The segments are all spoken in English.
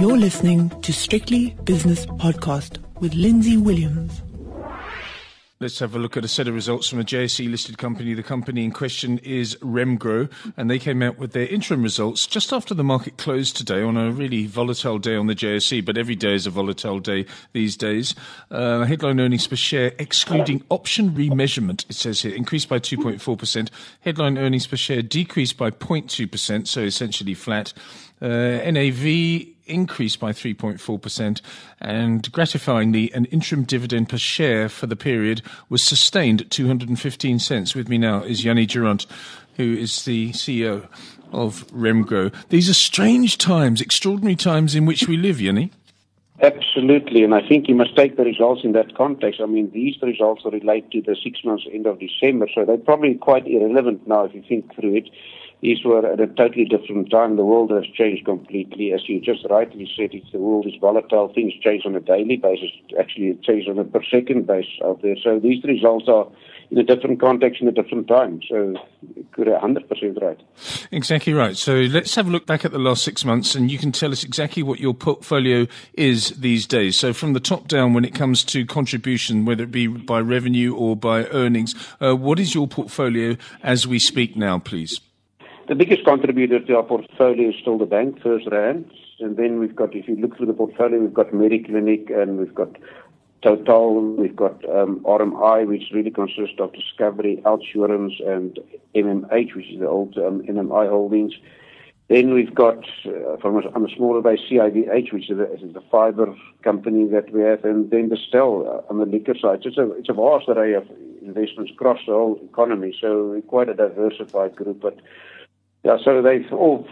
You're listening to Strictly Business Podcast with Lindsay Williams. Let's have a look at a set of results from a JSE listed company. The company in question is Remgro, and they came out with their interim results just after the market closed today on a really volatile day on the JSE, but every day is a volatile day these days. Uh, headline earnings per share, excluding option remeasurement, it says here, increased by 2.4%. Headline earnings per share decreased by 0.2%, so essentially flat. Uh, NAV increased by 3.4%, and gratifyingly, an interim dividend per share for the period was sustained at 215 cents. With me now is Jannie Durand, who is the CEO of Remgro. These are strange times, extraordinary times in which we live, Jannie. Absolutely, and I think you must take the results in that context. I mean, these results relate to the six months end of December, so they're probably quite irrelevant now if you think through it. These were at a totally different time. The world has changed completely. As you just rightly said, it's, the world is volatile. Things change on a daily basis. Actually, it changes on a per second basis out there. So these results are in a different context in a different time. So you're 100% right. Exactly right. So let's have a look back at the last six months and you can tell us exactly what your portfolio is these days. So from the top down, when it comes to contribution, whether it be by revenue or by earnings, uh, what is your portfolio as we speak now, please? The biggest contributor to our portfolio is still the bank, FirstRand. And then we've got, if you look through the portfolio, we've got Mediclinic and we've got Total, we've got um, RMI, which really consists of Discovery, Outsurance, and MMH, which is the old um, MMI holdings. Then we've got, uh, from a, on a smaller base, CIVH, which is the, is the fiber company that we have, and then Distell uh, on the liquor side. So it's a, it's a vast array of investments across the whole economy, so quite a diversified group. But yeah, so they've all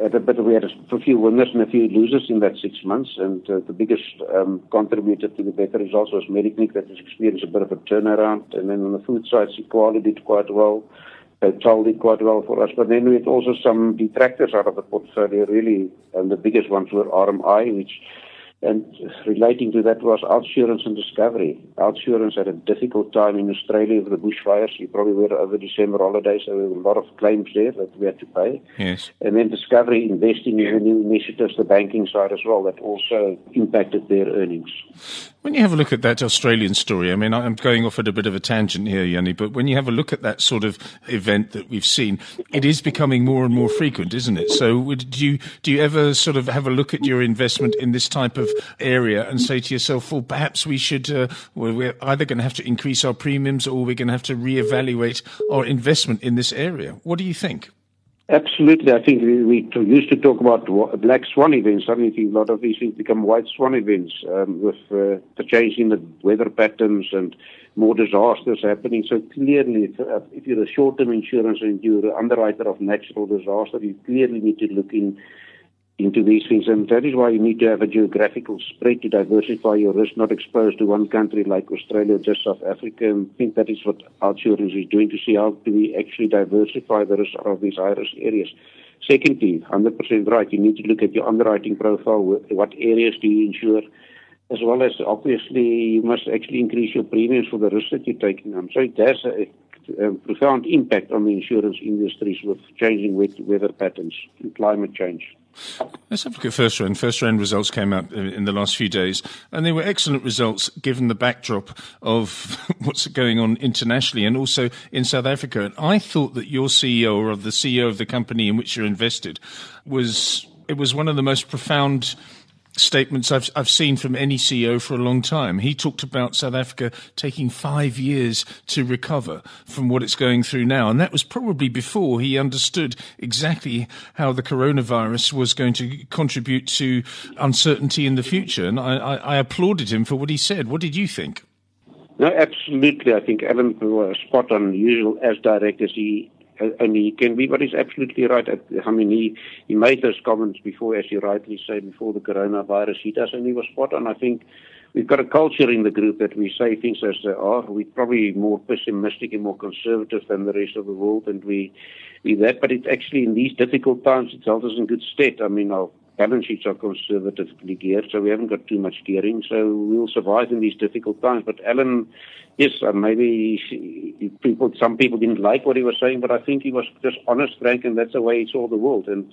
had a bit of, we had a few winners and a few losers in that six months, and uh, the biggest um, contributor to the better results was Mediclinic. That has experienced a bit of a turnaround, and then on the food side, Siqalo did quite well, Total did quite well for us, but then we had also some detractors out of the portfolio, really, and the biggest ones were RMI, which and relating to that was Outsurance and Discovery. Outsurance had a difficult time in Australia with the bushfires. You probably were over December holidays, so there were a lot of claims there that we had to pay. Yes. And then Discovery investing in the new initiatives, the banking side as well, that also impacted their earnings. When you have a look at that Australian story, I mean, I'm going off at a bit of a tangent here, Jannie, but when you have a look at that sort of event that we've seen, it is becoming more and more frequent, isn't it? So do you, do you ever sort of have a look at your investment in this type of area and say to yourself, well, perhaps we should, uh, well, we're either going to have to increase our premiums or we're going to have to reevaluate our investment in this area? What do you think? Absolutely. I think we, used to talk about black swan events. Suddenly, a lot of these things become white swan events um, with uh, the change in the weather patterns and more disasters happening. So clearly, if, uh, if you're a short-term insurance and you're an underwriter of natural disaster, you clearly need to look in into these things. And that is why you need to have a geographical spread to diversify your risk, not exposed to one country like Australia just South Africa. And I think that is what our Outsurance is doing to see how do we actually diversify the risk of these high risk areas. Secondly, 100% right, you need to look at your underwriting profile. What areas do you insure? As well as obviously, you must actually increase your premiums for the risk that you're taking on. So it has a, a profound impact on the insurance industries with changing weather patterns and climate change. Let's have a look at FirstRand. First round results came out in the last few days, and they were excellent results given the backdrop of what's going on internationally and also in South Africa. And I thought that your CEO or the CEO of the company in which you're invested was it was one of the most profound statements I've, I've seen from any CEO for a long time. He talked about South Africa taking five years to recover from what it's going through now. And that was probably before he understood exactly how the coronavirus was going to contribute to uncertainty in the future. And I, I, I applauded him for what he said. What did you think? No, absolutely. I think Alan was spot on, usual as direct as he and he can be, but he's absolutely right. I mean, he, he made those comments before, as you rightly say, before the coronavirus hit us, and he was spot on. I think we've got a culture in the group that we say things as they are. We're probably more pessimistic and more conservative than the rest of the world, and we we that. But it's actually in these difficult times, it's held us in good stead. I mean, our balance sheets are conservatively geared, so we haven't got too much gearing. So we'll survive in these difficult times. But Alan, yes, uh, maybe people, some people didn't like what he was saying, but I think he was just honest, frank, and that's the way he saw the world. And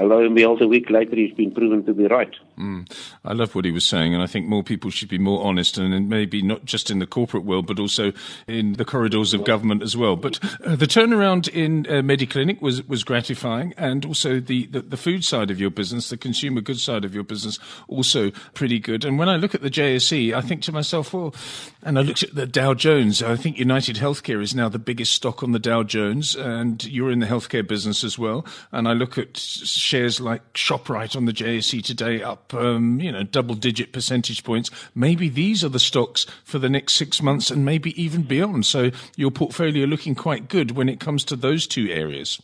lo and behold, a week later, he's been proven to be right. Mm. I love what he was saying, and I think more people should be more honest, and maybe not just in the corporate world, but also in the corridors of government as well. But uh, the turnaround in uh, Mediclinic was was gratifying, and also the, the, the food side of your business, the consumer goods side of your business, also pretty good. And when I look at the JSE, I think to myself, well, and I looked at the Dow Jones. I think United Healthcare is now the biggest stock on the Dow Jones, and you're in the healthcare business as well. And I look at shares like Shoprite on the JSE today up, um, you know, double digit percentage points. Maybe these are the stocks for the next six months and maybe even beyond. So your portfolio looking quite good when it comes to those two areas.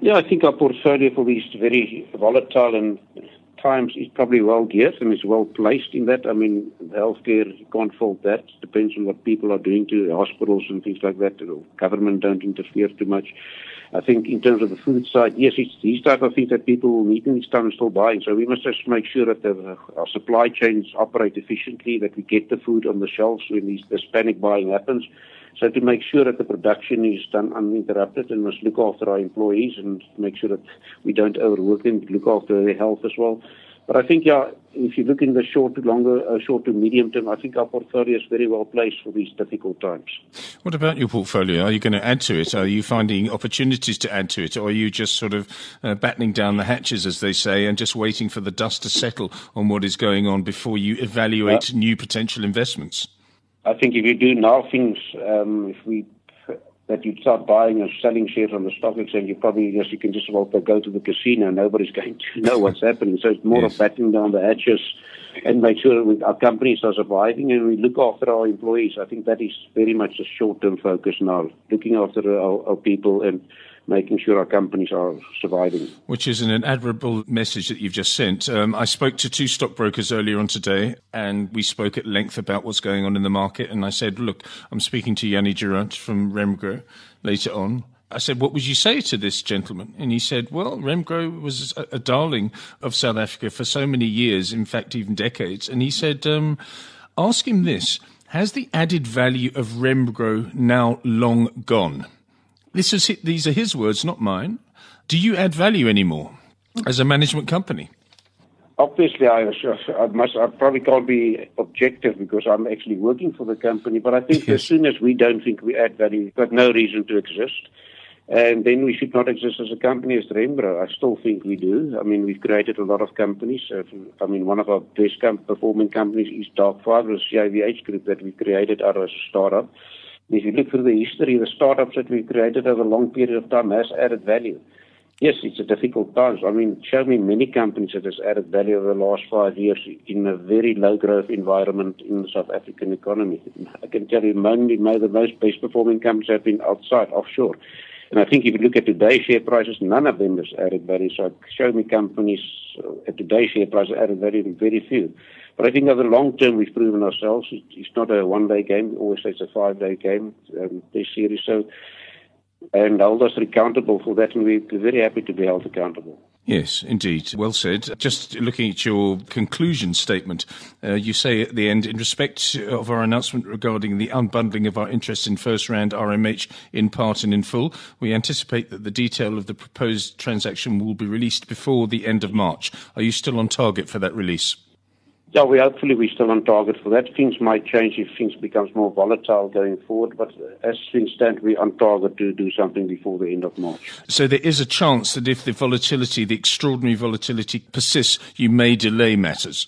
Yeah, I think our portfolio for these very volatile and times is probably well geared and is well placed in that. I mean, healthcare, you can't fault that. It Depends on what people are doing to hospitals and things like that. The government don't interfere too much. I think in terms of the food side, yes, it's these type of things that people will need in this time and still buying. So we must just make sure that the, our supply chains operate efficiently, that we get the food on the shelves when these, this panic buying happens. So to make sure that the production is done uninterrupted and must look after our employees and make sure that we don't overwork them, look after their health as well. But I think, yeah, if you look in the short to longer, uh, short to medium term, I think our portfolio is very well placed for these difficult times. What about your portfolio? Are you going to add to it? Are you finding opportunities to add to it, or are you just sort of uh, battening down the hatches, as they say, and just waiting for the dust to settle on what is going on before you evaluate new potential investments? I think if you do now things, um, if we that you start buying and selling shares on the stock exchange, you probably just you can just about go to the casino. Nobody's going to know what's happening. So it's more yes. of batting down the hatches and make sure we, our companies are surviving and we look after our employees. I think that is very much a short-term focus now, looking after our, our people and making sure our companies are surviving. Which is an admirable message that you've just sent. Um, I spoke to two stockbrokers earlier on today, and we spoke at length about what's going on in the market. And I said, look, I'm speaking to Jannie Durand from Remgro later on. I said, what would you say to this gentleman? And he said, well, Remgro was a, darling of South Africa for so many years, in fact, even decades. And he said, um, ask him this. Has the added value of Remgro now long gone? This is these are his words, not mine. Do you add value anymore as a management company? Obviously, I, I must. I probably can't be objective because I'm actually working for the company. But I think yes. as soon as we don't think we add value, we've got no reason to exist. And then we should not exist as a company as Remgro. I still think we do. I mean, we've created a lot of companies. Uh, I mean, one of our best performing companies is Dark Fiber, the CIVH group that we created out of a startup. If you look through the history, the startups that we've created over a long period of time has added value. Yes, it's a difficult times. I mean, show me many companies that has added value over the last five years in a very low growth environment in the South African economy. I can tell you, mainly the most best performing companies have been outside, offshore. And I think if you look at today's share prices, none of them has added value. So show me companies uh, at today's share price added value, very few. But I think over the long term, we've proven ourselves. It's not a one-day game. Always say it's a five-day game, um, this series. So, and hold us accountable for that, and we're very happy to be held accountable. Yes, indeed. Well said. Just looking at your conclusion statement, uh, you say at the end, in respect of our announcement regarding the unbundling of our interest in FirstRand RMH in part and in full, we anticipate that the detail of the proposed transaction will be released before the end of March. Are you still on target for that release? Yeah, we hopefully we're still on target for that. Things might change if things becomes more volatile going forward, but uh, as things stand, we're on target to do something before the end of March. So there is a chance that if the volatility, the extraordinary volatility persists, you may delay matters.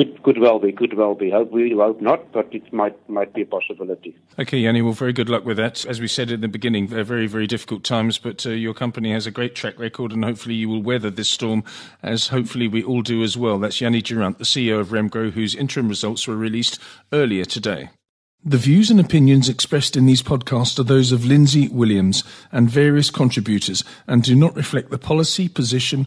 Could could well be, could well be. Hope we hope not, but it might might be a possibility. Okay, Jannie. Well, very good luck with that. As we said in the beginning, very very difficult times, but uh, your company has a great track record, and hopefully you will weather this storm, as hopefully we all do as well. That's Jannie Durand, the CEO of Remgro, whose interim results were released earlier today. The views and opinions expressed in these podcasts are those of Lindsay Williams and various contributors and do not reflect the policy, position,